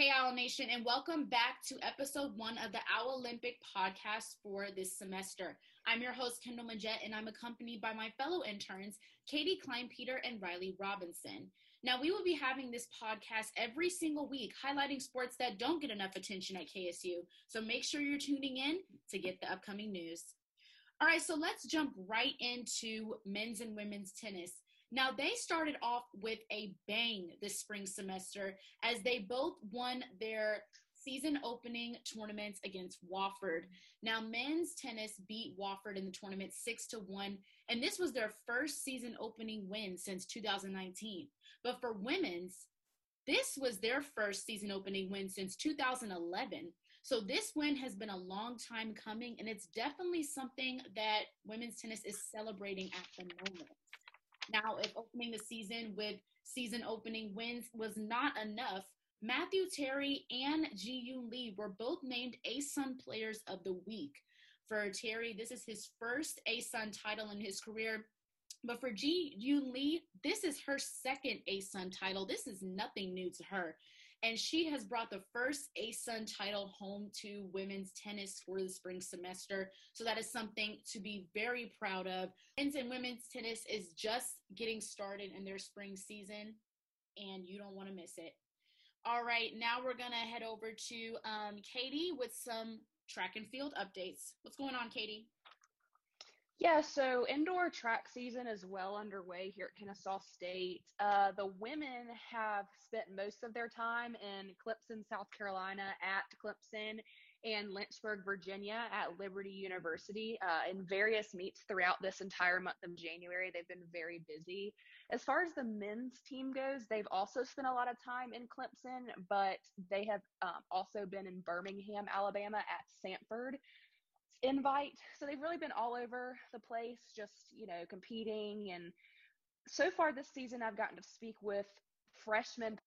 Hey, Owl Nation, and welcome back to episode one of the Owl Olympic podcast for this semester. I'm your host, Kendall Majette, and I'm accompanied by my fellow interns, Katie Klein Peter and Riley Robinson. Now, we will be having this podcast every single week, highlighting sports that don't get enough attention at KSU. So make sure you're tuning in to get the upcoming news. All right, so let's jump right into men's and women's tennis. Now, they started off with a bang this spring semester as they both won their season opening tournaments against Wofford. Now, men's tennis beat Wofford in the tournament 6 to 1, and this was their first season opening win since 2019. But for women's, this was their first season opening win since 2011. So this win has been a long time coming, and it's definitely something that women's tennis is celebrating at the moment. Now, if opening the season with season opening wins was not enough, Matthew Terry and Ji Yoon Lee were both named ASUN Players of the Week. For Terry, this is his first ASUN title in his career. But for Ji Yoon Lee, this is her second ASUN title. This is nothing new to her and she has brought the first ASUN title home to women's tennis for the spring semester. So that is something to be very proud of. Men's and women's tennis is just getting started in their spring season, and you don't want to miss it. All right, now we're going to head over to um, Katie with some track and field updates. What's going on, Katie? Yeah, so indoor track season is well underway here at Kennesaw State. Uh, the women have spent most of their time in Clemson, South Carolina at Clemson and Lynchburg, Virginia at Liberty University uh, in various meets throughout this entire month of January. They've been very busy. As far as the men's team goes, they've also spent a lot of time in Clemson, but they have um, also been in Birmingham, Alabama at Samford invite. So they've really been all over the place, just, you know, competing. And so far this season, I've gotten to speak with freshman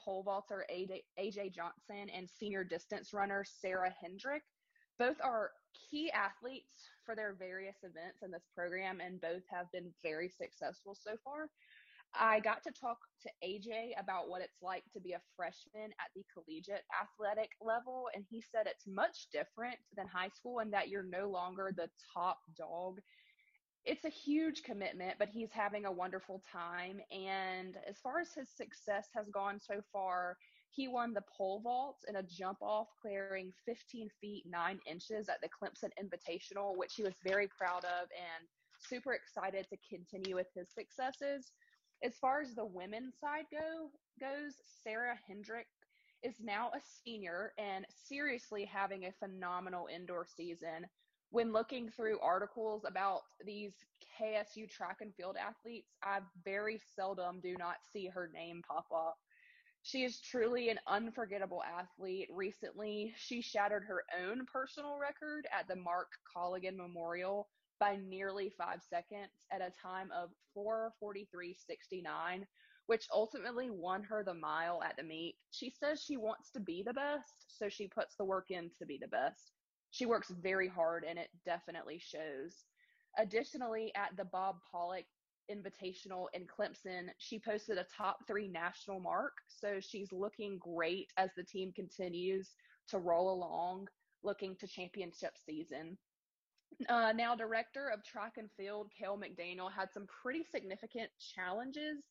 pole vaulter AJ Johnson and senior distance runner Sarah Hendrick. Both are key athletes for their various events in this program, and both have been very successful so far. I got to talk to AJ about what it's like to be a freshman at the collegiate athletic level, and he said it's much different than high school and that you're no longer the top dog. It's a huge commitment, but he's having a wonderful time. And as far as his success has gone so far, he won the pole vault in a jump off, clearing 15 feet 9 inches at the Clemson Invitational, which he was very proud of and super excited to continue with his successes. As far as the women's side go goes, Sarah Hendrick is now a senior and seriously having a phenomenal indoor season. When looking through articles about these KSU track and field athletes, I very seldom do not see her name pop up. She is truly an unforgettable athlete. Recently, she shattered her own personal record at the Mark Colligan Memorial by nearly five seconds at a time of 443.69, which ultimately won her the mile at the meet. She says she wants to be the best, so she puts the work in to be the best. She works very hard and it definitely shows. Additionally, at the Bob Pollock Invitational in Clemson, she posted a top three national mark. So she's looking great as the team continues to roll along, looking to championship season. Uh, now, director of track and field, Cale McDaniel, had some pretty significant challenges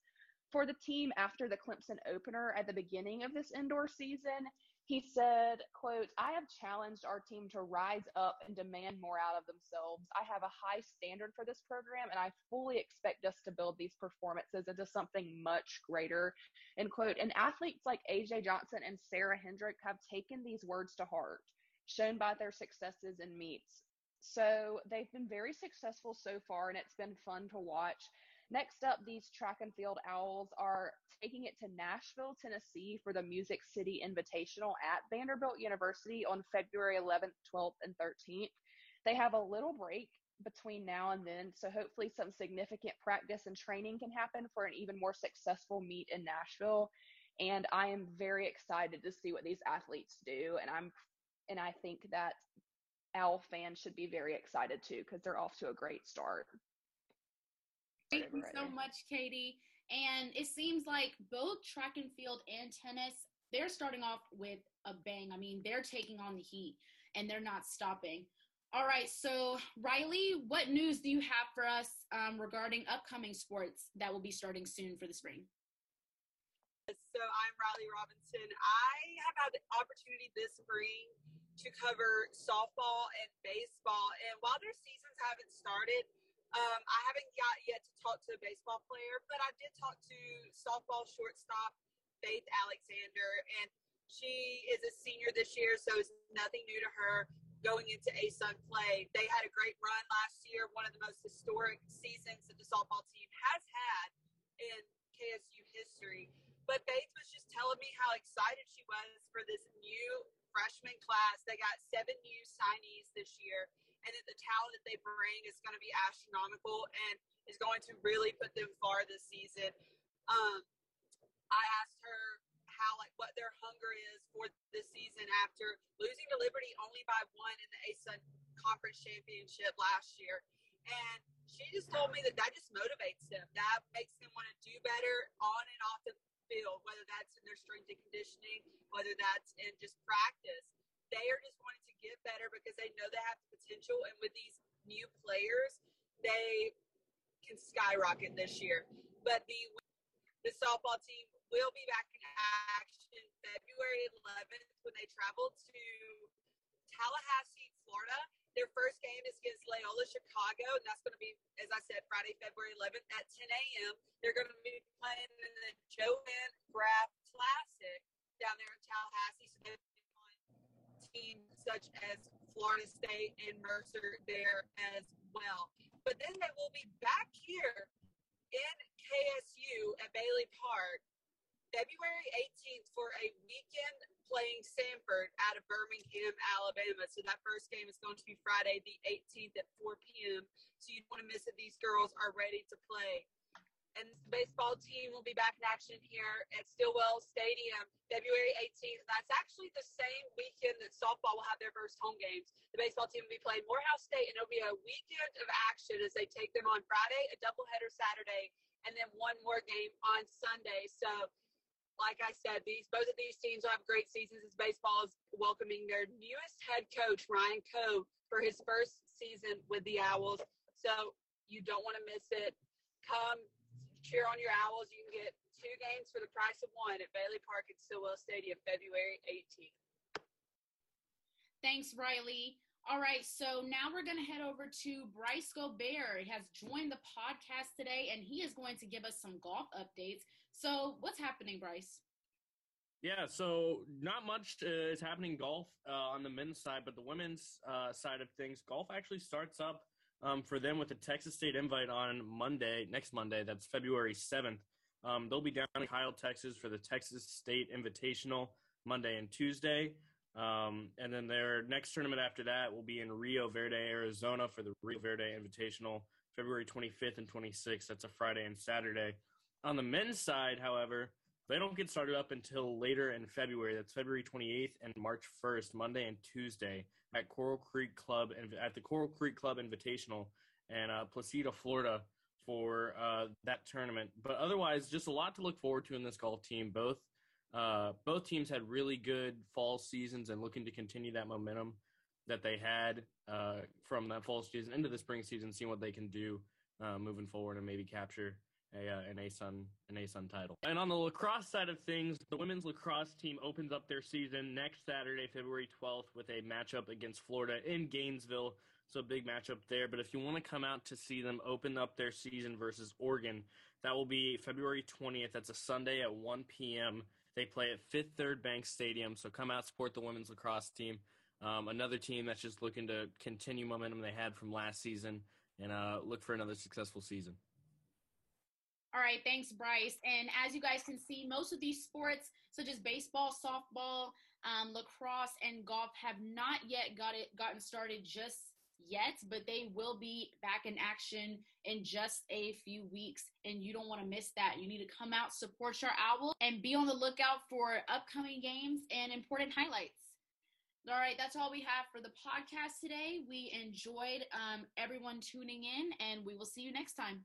for the team after the Clemson opener at the beginning of this indoor season. He said, quote, I have challenged our team to rise up and demand more out of themselves. I have a high standard for this program, and I fully expect us to build these performances into something much greater, end quote. And athletes like AJ Johnson and Sarah Hendrick have taken these words to heart, shown by their successes in meets. So they've been very successful so far, and it's been fun to watch. Next up, these track and field owls are taking it to Nashville, Tennessee for the Music City Invitational at Vanderbilt University on February 11th, 12th, and 13th. They have a little break between now and then, so hopefully some significant practice and training can happen for an even more successful meet in Nashville. And I am very excited to see what these athletes do, and I'm and I think that Owl fans should be very excited too because they're off to a great start. Thank you so much, Katie. And it seems like both track and field and tennis, they're starting off with a bang. I mean, they're taking on the Heat and they're not stopping. All right, so Riley, what news do you have for us um, regarding upcoming sports that will be starting soon for the spring? So I'm Riley Robinson. I have had the opportunity this spring to cover softball and baseball, and while their seasons haven't started, um, I haven't got yet to talk to a baseball player, but I did talk to softball shortstop Faith Alexander, and she is a senior this year, so it's nothing new to her going into ASUN play. They had a great run last year, one of the most historic seasons that the softball team has had in KSU history. But Faith was just telling me how excited she was for this new freshman class. They got seven new signees this year, and that the talent that they bring is going to be astronomical and is going to really put them far this season. Um, I asked her how like what their hunger is for this season after losing to Liberty only by one in the ASUN conference championship last year. And she just told me that that just motivates them. That makes them want to do better on and off the field, whether that's in their strength and conditioning, whether that's in just practice. They are just wanting to get better because they know they have the potential. And with these new players, they can skyrocket this year. But the the softball team will be back in action February 11th when they travel to Tallahassee, Florida. Their first game is against Loyola Chicago, and that's going to be, as I said, Friday, February 11th at 10 a.m. They're going to be playing in the JoAnne Graf Classic down there in Tallahassee. So they teams such as Florida State and Mercer there as well. But then they will be back here in KSU at Bailey Park February 18th for a weekend playing Samford out of Birmingham, Alabama. So that first game is going to be Friday, the 18th at 4 p.m. So you don't want to miss it. These girls are ready to play. And the baseball team will be back in action here at Stillwell Stadium February 18th. That's actually the same weekend that softball will have their first home games. The baseball team will be playing Morehead State, and it'll be a weekend of action as they take them on Friday, a doubleheader Saturday, and then one more game on Sunday. So like I said, these both of these teams will have great seasons as baseball is welcoming their newest head coach, Ryan Coe, for his first season with the Owls. So you don't want to miss it. Come cheer on your Owls. You can get two games for the price of one at Bailey Park at Stillwell Stadium, February 18th. Thanks, Riley. All right, so now we're going to head over to Bryce Gobert. He has joined the podcast today, and he is going to give us some golf updates. So, what's happening, Bryce? Yeah, so not much uh, is happening golf uh, on the men's side, but the women's uh, side of things, golf actually starts up um, for them with the Texas State invite on Monday, next Monday. That's February 7th. Um, they'll be down in Kyle, Texas for the Texas State Invitational Monday and Tuesday. Um, and then their next tournament after that will be in Rio Verde, Arizona for the Rio Verde Invitational, February 25th and 26th. That's a Friday and Saturday. On the men's side, however, they don't get started up until later in February. That's February 28th and March 1st, Monday and Tuesday at Coral Creek Club and at the Coral Creek Club Invitational and uh, Placida, Florida for uh, that tournament. But otherwise, just a lot to look forward to in this golf team. Both uh, both teams had really good fall seasons and looking to continue that momentum that they had uh, from that fall season into the spring season, seeing what they can do uh, moving forward and maybe capture a uh, an ASUN an ASUN title. And on the lacrosse side of things, the women's lacrosse team opens up their season next Saturday, February 12th, with a matchup against Florida in Gainesville. So a big matchup there. But if you want to come out to see them open up their season versus Oregon, that will be February 20th. That's a Sunday at 1 p.m. They play at Fifth Third Bank Stadium. So come out, support the women's lacrosse team. Um, another team that's just looking to continue momentum they had from last season and uh, look for another successful season. All right, thanks, Bryce. And as you guys can see, most of these sports, such as baseball, softball, um, lacrosse, and golf, have not yet got it gotten started just yet, but they will be back in action in just a few weeks, and you don't want to miss that. You need to come out, support your owl, and be on the lookout for upcoming games and important highlights. All right, that's all we have for the podcast today. We enjoyed um, everyone tuning in, and we will see you next time.